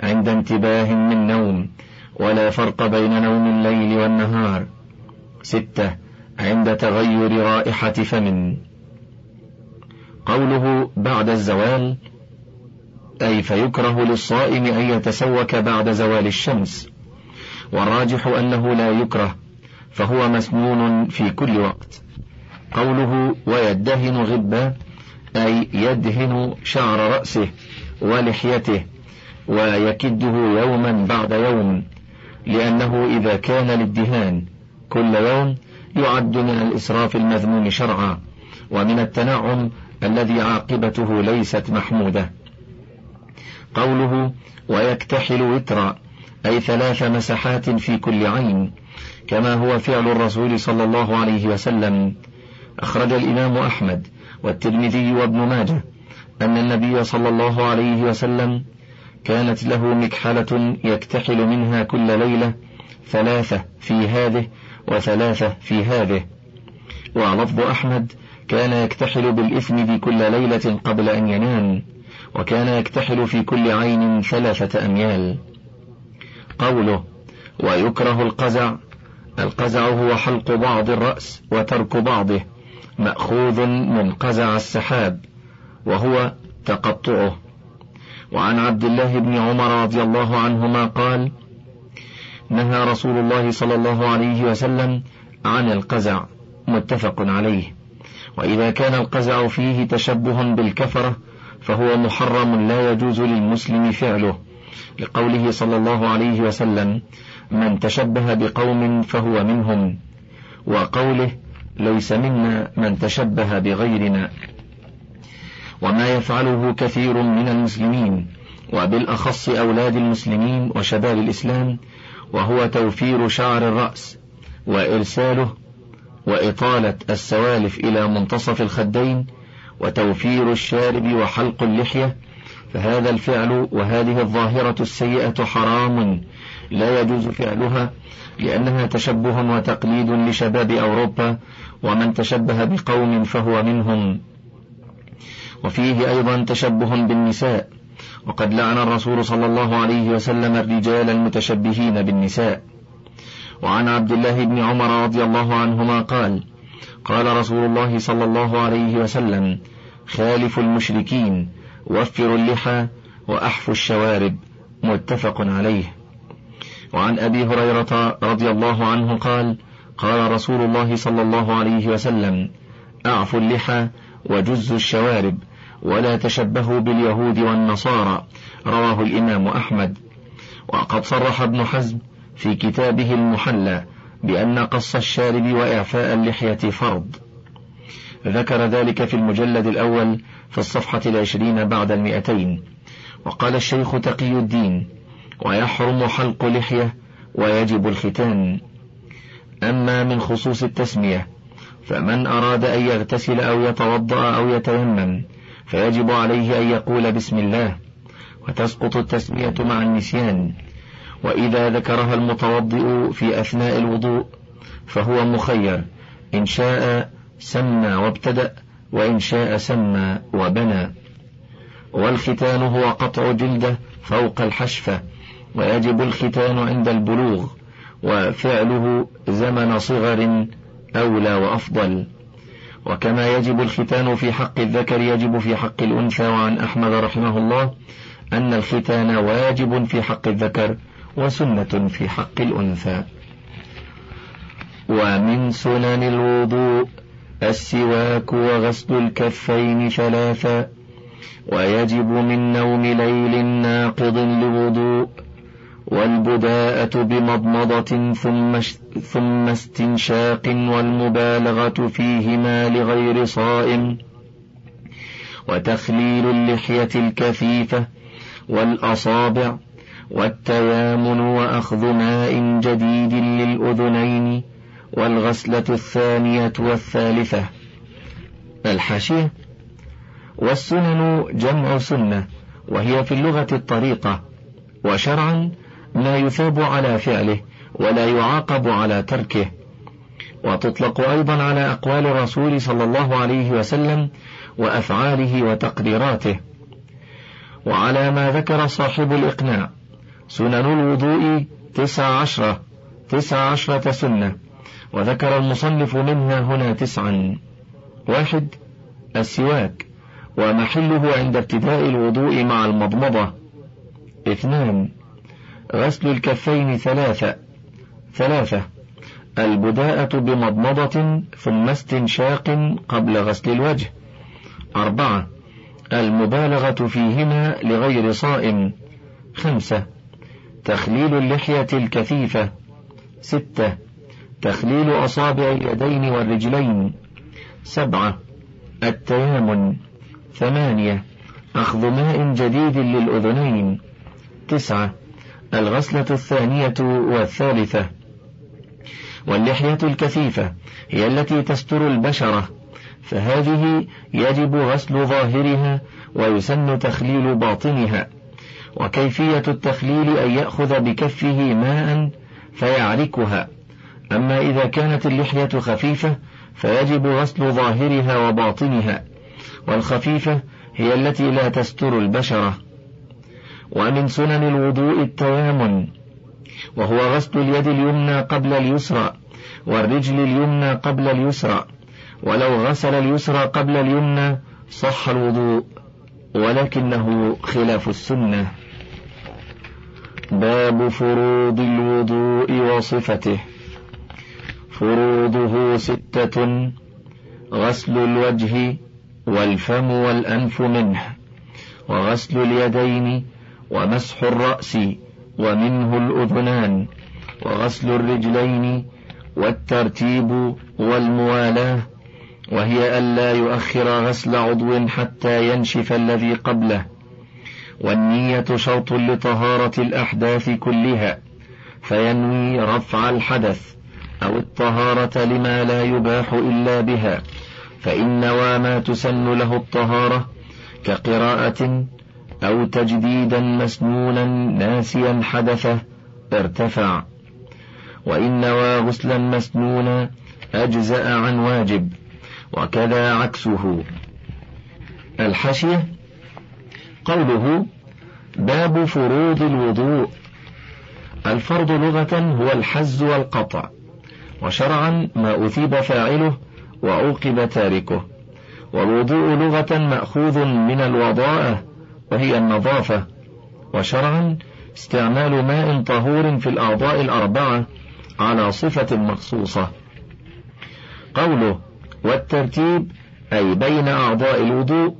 عند انتباه من نوم ولا فرق بين نوم الليل والنهار. ستة عند تغير رائحة فم. قوله بعد الزوال أي فيكره للصائم أن يتسوك بعد زوال الشمس. والراجح أنه لا يكره فهو مسنون في كل وقت. قوله ويدهن غبا أي يدهن شعر رأسه ولحيته ويكده يوما بعد يوم لأنه إذا كان للدهان كل يوم يعد من الإسراف المذموم شرعا ومن التنعم الذي عاقبته ليست محمودة. قوله ويكتحل وترا أي ثلاث مسحات في كل عين كما هو فعل الرسول صلى الله عليه وسلم. أخرج الإمام أحمد والترمذي وابن ماجه أن النبي صلى الله عليه وسلم كانت له مكحلة يكتحل منها كل ليلة ثلاثة في هذه وثلاثة في هذه. ولفظ أحمد كان يكتحل بالإثم كل ليلة قبل أن ينام. وكان يكتحل في كل عين ثلاثة أميال. قوله ويكره القزع. القزع هو حلق بعض الرأس وترك بعضه مأخوذ من قزع السحاب وهو تقطعه. وعن عبد الله بن عمر رضي الله عنهما قال نهى رسول الله صلى الله عليه وسلم عن القزع. متفق عليه. وإذا كان القزع فيه تشبه بالكفرة فهو محرم لا يجوز للمسلم فعله. لقوله صلى الله عليه وسلم من تشبه بقوم فهو منهم. وقوله ليس منا من تشبه بغيرنا. وما يفعله كثير من المسلمين وبالأخص أولاد المسلمين وشباب الإسلام وهو توفير شعر الرأس وإرساله وإطالة السوالف إلى منتصف الخدين وتوفير الشارب وحلق اللحية فهذا الفعل وهذه الظاهرة السيئة حرام لا يجوز فعلها لأنها تشبه وتقليد لشباب أوروبا ومن تشبه بقوم فهو منهم. وفيه أيضا تشبه بالنساء وقد لعن الرسول صلى الله عليه وسلم الرجال المتشبهين بالنساء. وعن عبد الله بن عمر رضي الله عنهما قال قال رسول الله صلى الله عليه وسلم خالفوا المشركين وفروا اللحى وأحفوا الشوارب متفق عليه. وعن أبي هريرة رضي الله عنه قال قال رسول الله صلى الله عليه وسلم أعفوا اللحى وجزوا الشوارب ولا تشبهوا باليهود والنصارى رواه الإمام أحمد. وقد صرح ابن حزم في كتابه المحلى بأن قص الشارب وإعفاء اللحية فرض. ذكر ذلك في المجلد الأول في الصفحة العشرين بعد المئتين. وقال الشيخ تقي الدين ويحرم حلق لحية ويجب الختان. أما من خصوص التسمية فمن أراد أن يغتسل أو يتوضأ أو يتيمم فيجب عليه أن يقول بسم الله وتسقط التسمية مع النسيان. وإذا ذكرها المتوضئ في أثناء الوضوء فهو مخير إن شاء سمى وابتدأ وإن شاء سمى وبنى. والختان هو قطع جلده فوق الحشفة ويجب الختان عند البلوغ وفعله زمن صغر أولى وأفضل. وكما يجب الختان في حق الذكر يجب في حق الأنثى وعن أحمد رحمه الله أن الختان واجب في حق الذكر وسنة في حق الأنثى. ومن سنن الوضوء السواك وغسل الكفين ثلاثا ويجب من نوم ليل ناقض لوضوء والبداءة بمضمضة ثم ثم استنشاق والمبالغة فيهما لغير صائم وتخليل اللحية الكثيفة والأصابع والتيامن وأخذ ماء جديد للأذنين والغسلة الثانية والثالثة. الحاشية والسنن جمع سنة وهي في اللغة الطريقة. وشرعا ما يثاب على فعله ولا يعاقب على تركه. وتطلق أيضا على أقوال الرسول صلى الله عليه وسلم وأفعاله وتقديراته. وعلى ما ذكر صاحب الإقناع سنن الوضوء تسع عشرة تسع عشرة سنة. وذكر المصنف منها هنا تسعا. واحد السواك ومحله عند ابتداء الوضوء مع المضمضة. اثنان غسل الكفين ثلاثة. ثلاثة البداءة بمضمضة ثم استنشاق قبل غسل الوجه. أربعة المبالغة فيهما لغير صائم. خمسة تخليل اللحية الكثيفة. ستة تخليل أصابع اليدين والرجلين. سبعة التيامن. ثمانية أخذ ماء جديد للأذنين. تسعة الغسلة الثانية والثالثة. واللحية الكثيفة هي التي تستر البشرة فهذه يجب غسل ظاهرها ويسن تخليل باطنها. وكيفية التخليل أن يأخذ بكفه ماء فيعركها أما إذا كانت اللحية خفيفة فيجب غسل ظاهرها وباطنها والخفيفة هي التي لا تستر البشرة. ومن سنن الوضوء التيامن وهو غسل اليد اليمنى قبل اليسرى والرجل اليمنى قبل اليسرى ولو غسل اليسرى قبل اليمنى صح الوضوء ولكنه خلاف السنة. باب فروض الوضوء وصفته. فروضه ستة غسل الوجه والفم والأنف منه وغسل اليدين ومسح الرأس ومنه الأذنان وغسل الرجلين والترتيب والموالاة وهي ألا يؤخر غسل عضو حتى ينشف الذي قبله والنية شرط لطهارة الأحداث كلها فينوي رفع الحدث. أو الطهارة لما لا يباح إلا بها فإن نوى ما تسن له الطهارة كقراءة أو تجديدا مسنونا ناسيا حدثة ارتفع. وإن نوى غسلا مسنونا أجزأ عن واجب وكذا عكسه. الحشية قوله باب فروض الوضوء. الفرض لغة هو الحز والقطع. وشرعا ما أثيب فاعله وعوقب تاركه. والوضوء لغة مأخوذ من الوضاءة وهي النظافة. وشرعا استعمال ماء طهور في الأعضاء الأربعة على صفة مخصوصة. قوله والترتيب أي بين أعضاء الوضوء.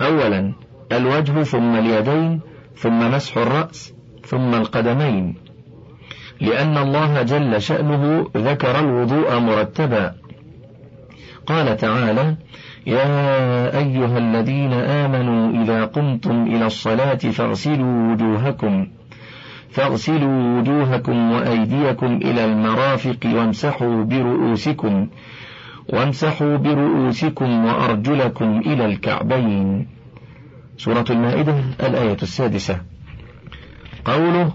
أولا الوجه ثم اليدين ثم مسح الرأس ثم القدمين. لأن الله جل شأنه ذكر الوضوء مرتبا. قال تعالى يا أيها الذين آمنوا إذا قمتم إلى الصلاة فاغسلوا وجوهكم فاغسلوا وجوهكم وأيديكم إلى المرافق وامسحوا برؤوسكم وامسحوا برؤوسكم وأرجلكم إلى الكعبين. سورة المائدة الآية السادسة. قوله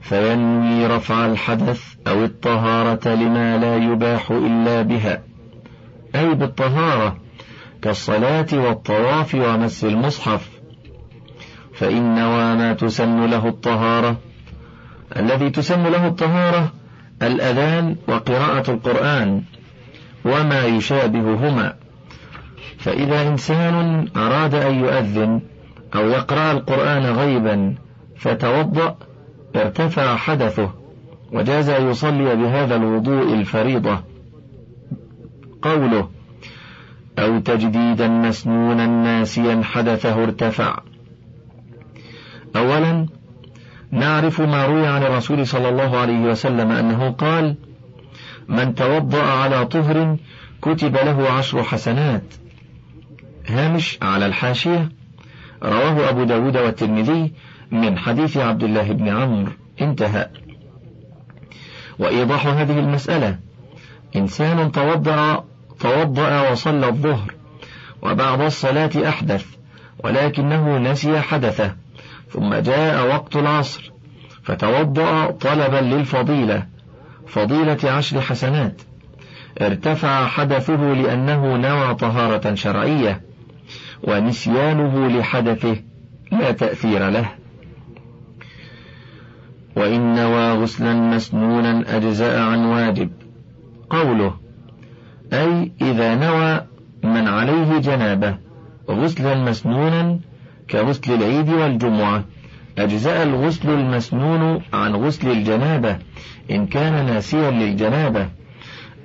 فينوي رفع الحدث أو الطهارة لما لا يباح إلا بها. أي بالطهارة كالصلاة والطواف ومس المصحف. فإن وما تسن له الطهارة. الذي تسن له الطهارة الأذان وقراءة القرآن وما يشابههما. فإذا إنسان أراد أن يؤذن أو يقرأ القرآن غيبا فتوضأ ارتفع حدثه وجاز أن يصلي بهذا الوضوء الفريضة. قوله أو تجديدا مسنونا ناسيا حدثه ارتفع. أولا نعرف ما روي عن الرسول صلى الله عليه وسلم أنه قال من توضأ على طهر كتب له عشر حسنات هامش على الحاشية رواه أبو داود والترمذي من حديث عبد الله بن عمرو. انتهى. وإيضاح هذه المسألة. إنسان توضأ توضأ وصلى الظهر وبعد الصلاة أحدث ولكنه نسي حدثه ثم جاء وقت العصر فتوضأ طلبا للفضيلة فضيلة عشر حسنات. ارتفع حدثه لأنه نوى طهارة شرعية ونسيانه لحدثه لا تأثير له. وإن نوى غسلا مسنونا أجزاء عن واجب. قوله أي إذا نوى من عليه جنابة غسلا مسنونا كغسل العيد والجمعة. أجزاء الغسل المسنون عن غسل الجنابة إن كان ناسيا للجنابة.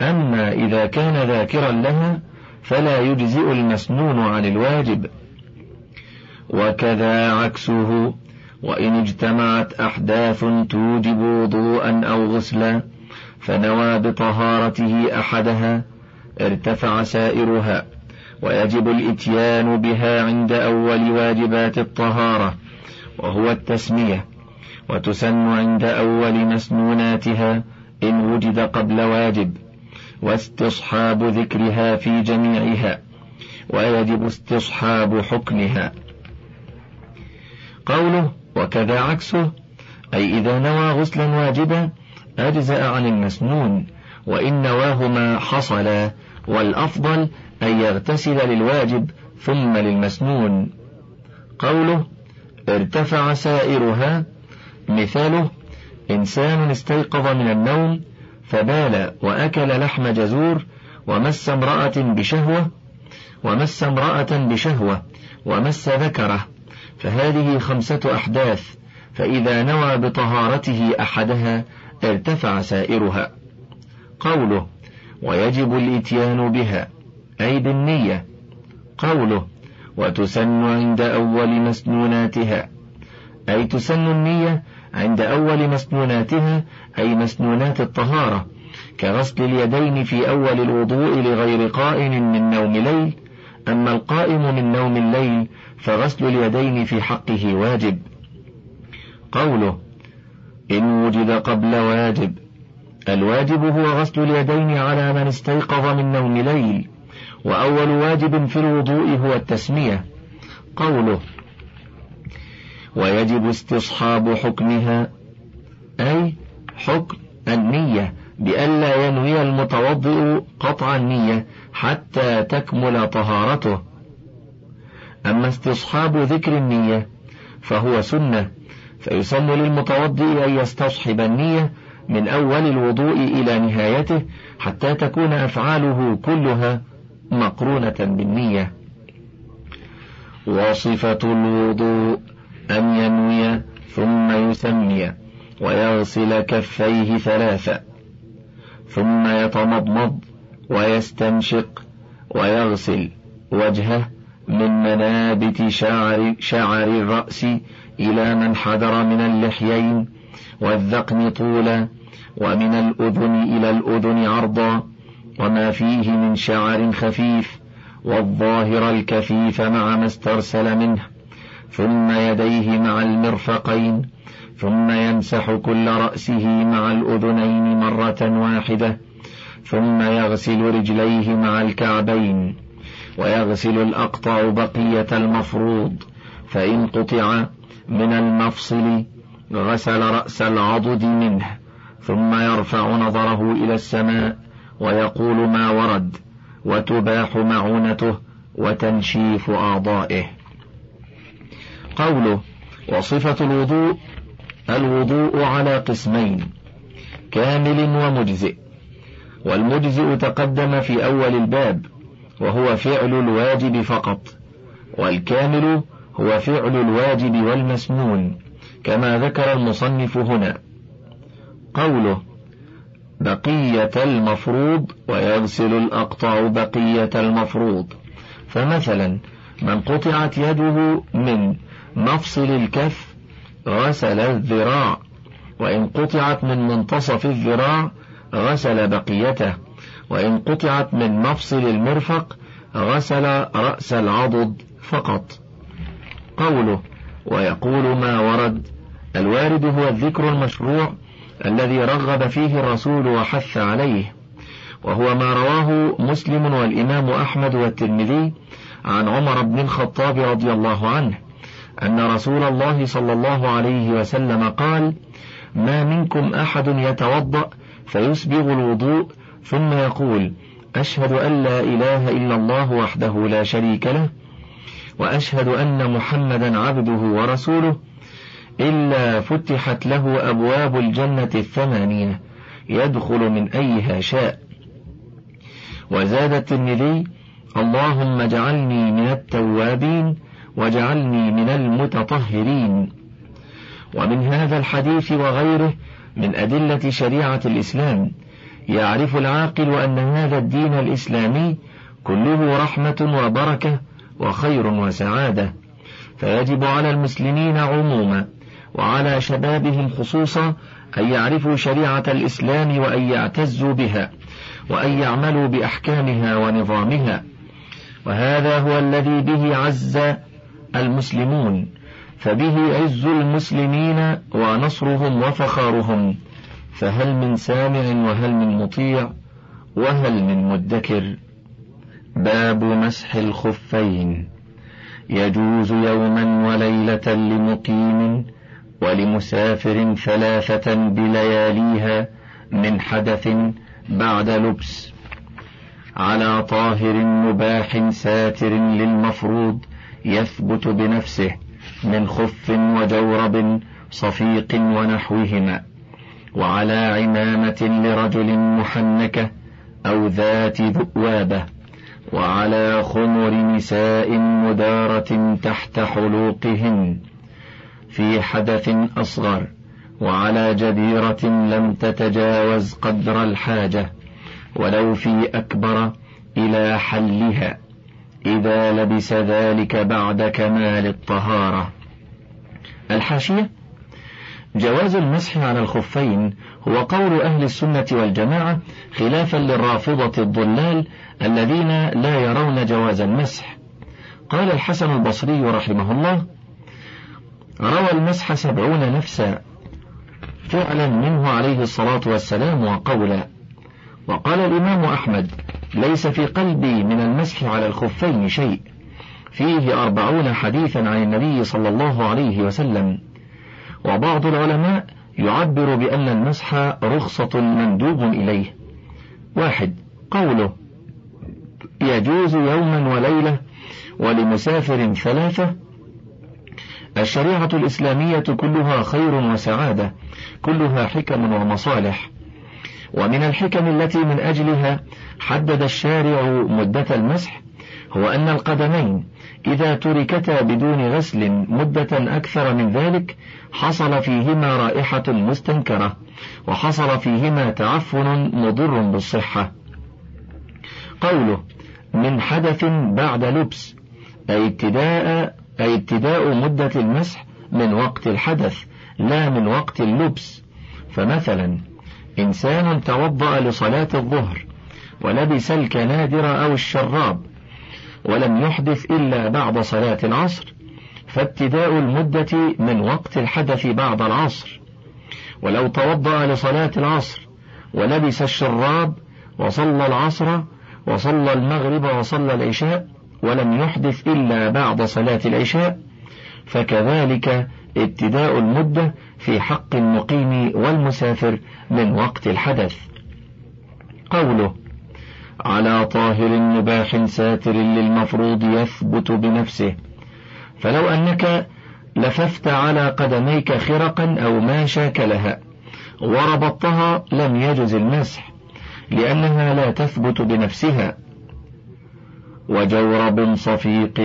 أما إذا كان ذاكرا لها فلا يجزئ المسنون عن الواجب. وكذا عكسه. وإن اجتمعت أحداث توجب وضوءا أو غسلا فنوى بطهارته أحدها ارتفع سائرها ويجب الإتيان بها عند أول واجبات الطهارة وهو التسمية وتسن عند أول مسنوناتها إن وجد قبل واجب واستصحاب ذكرها في جميعها ويجب استصحاب حكمها. قوله وكذا عكسه. أي إذا نوى غسلا واجبا أجزأ عن المسنون وإن نواهما حصلا والأفضل أن يغتسل للواجب ثم للمسنون. قوله ارتفع سائرها. مثاله إنسان استيقظ من النوم فبال وأكل لحم جزور ومس امرأة بشهوة ومس امرأة بشهوة ومس ذكره. فهذه خمسة أحداث فإذا نوى بطهارته أحدها ارتفع سائرها. قوله ويجب الإتيان بها أي بالنية. قوله وتسن عند أول مسنوناتها أي تسن النية عند أول مسنوناتها أي مسنونات الطهارة كغسل اليدين في أول الوضوء لغير قائم من نوم ليل. أما القائم من نوم الليل فغسل اليدين في حقه واجب. قوله إن وجد قبل واجب. الواجب هو غسل اليدين على من استيقظ من نوم ليل وأول واجب في الوضوء هو التسمية. قوله ويجب استصحاب حكمها أي حكم النية بألا ينوي المتوضئ قطع النية حتى تكمل طهارته. أما استصحاب ذكر النية فهو سنة فيسن للمتوضئ أن يستصحب النية من أول الوضوء إلى نهايته حتى تكون أفعاله كلها مقرونة بالنية. وصفة الوضوء أن ينوي ثم يسمي ويغسل كفيه ثلاثة ثم يتمضمض ويستنشق ويغسل وجهه من منابت شعر, شعر الرأس إلى من حدر من اللحيين والذقن طولا ومن الأذن إلى الأذن عرضا وما فيه من شعر خفيف والظاهر الكثيف مع ما استرسل منه. ثم يديه مع المرفقين ثم يمسح كل رأسه مع الأذنين مرة واحدة ثم يغسل رجليه مع الكعبين. ويغسل الأقطع بقية المفروض فإن قطع من المفصل غسل رأس العضد منه ثم يرفع نظره إلى السماء ويقول ما ورد وتباح معونته وتنشيف أعضائه. قوله وصفة الوضوء الوضوء على قسمين كامل ومجزئ. والمجزئ تقدم في أول الباب وهو فعل الواجب فقط والكامل هو فعل الواجب والمسنون كما ذكر المصنف هنا. قوله بقية المفروض ويغسل الأقطع بقية المفروض. فمثلا من قطعت يده من مفصل الكف غسل الذراع وإن قطعت من منتصف الذراع غسل بقيته. وإن قطعت من مفصل المرفق غسل رأس العضد فقط. قوله ويقول ما ورد الوارد هو الذكر المشروع الذي رغب فيه الرسول وحث عليه وهو ما رواه مسلم والإمام أحمد والترمذي عن عمر بن الخطاب رضي الله عنه أن رسول الله صلى الله عليه وسلم قال ما منكم أحد يتوضأ فيسبغ الوضوء ثم يقول أشهد أن لا إله إلا الله وحده لا شريك له وأشهد أن محمدا عبده ورسوله إلا فتحت له أبواب الجنة الثمانية يدخل من أيها شاء. وزاد الترمذي اللهم اجعلني من التوابين واجعلني من المتطهرين. ومن هذا الحديث وغيره من أدلة شريعة الإسلام. يعرف العاقل أن هذا الدين الإسلامي كله رحمة وبركة وخير وسعادة. فيجب على المسلمين عموما وعلى شبابهم خصوصا أن يعرفوا شريعة الإسلام وأن يعتزوا بها وأن يعملوا بأحكامها ونظامها. وهذا هو الذي به عز المسلمون فبه عز المسلمين ونصرهم وفخارهم فهل من سامع وهل من مطيع وهل من مدكر؟ باب مسح الخفين. يجوز يوما وليلة لمقيم ولمسافر ثلاثة بلياليها من حدث بعد لبس. على طاهر مباح ساتر للمفروض يثبت بنفسه من خف وجورب صفيق ونحوهما. وعلى عمامة لرجل محنكة أو ذات ذؤوابة وعلى خمر نساء مدارة تحت حلوقهن في حدث أصغر وعلى جديرة لم تتجاوز قدر الحاجة ولو في أكبر إلى حلها إذا لبس ذلك بعد كمال الطهارة. الحاشية جواز المسح على الخفين هو قول أهل السنة والجماعة خلافا للرافضة الضلال الذين لا يرون جواز المسح. قال الحسن البصري رحمه الله روى المسح سبعون نفسا فعلا منه عليه الصلاة والسلام وقولا. وقال الإمام أحمد ليس في قلبي من المسح على الخفين شيء فيه أربعون حديثا عن النبي صلى الله عليه وسلم. وبعض العلماء يعبر بأن المسح رخصة مندوب إليه. واحد قوله يجوز يوما وليلة ولمسافر ثلاثة. الشريعة الإسلامية كلها خير وسعادة كلها حكم ومصالح. ومن الحكم التي من أجلها حدد الشارع مدة المسح هو أن القدمين إذا تركتا بدون غسل مدة أكثر من ذلك حصل فيهما رائحة مستنكرة وحصل فيهما تعفن مضر بالصحة. قوله من حدث بعد لبس أي ابتداء أي ابتداء مدة المسح من وقت الحدث لا من وقت اللبس. فمثلا إنسان توضأ لصلاة الظهر ولبس الكنادر أو الشراب ولم يحدث إلا بعد صلاة العصر فابتداء المدة من وقت الحدث بعد العصر. ولو توضأ لصلاة العصر ولبس الشراب وصلى العصر وصلى المغرب وصلى العشاء ولم يحدث إلا بعد صلاة العشاء فكذلك ابتداء المدة في حق المقيم والمسافر من وقت الحدث. قوله على طاهر مباح ساتر للمفروض يثبت بنفسه. فلو أنك لففت على قدميك خرقا أو ما شاكلها وربطتها لم يجز المسح لأنها لا تثبت بنفسها. وجورب صفيق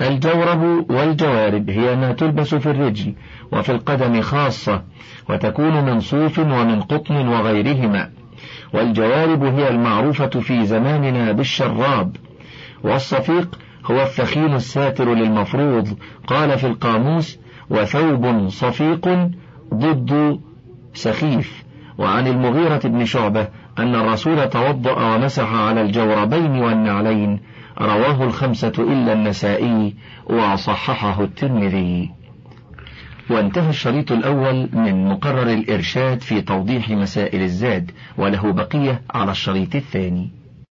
الجورب والجوارب هي ما تلبس في الرجل وفي القدم خاصة وتكون من صوف ومن قطن وغيرهما. والجوارب هي المعروفة في زماننا بالشراب. والصفيق هو الثخين الساتر للمفروض. قال في القاموس وثوب صفيق ضد سخيف. وعن المغيرة بن شعبة أن الرسول توضأ ومسح على الجوربين والنعلين. رواه الخمسة إلا النسائي وصححه الترمذي. وانتهى الشريط الأول من مقرر الإرشاد في توضيح مسائل الزاد وله بقية على الشريط الثاني.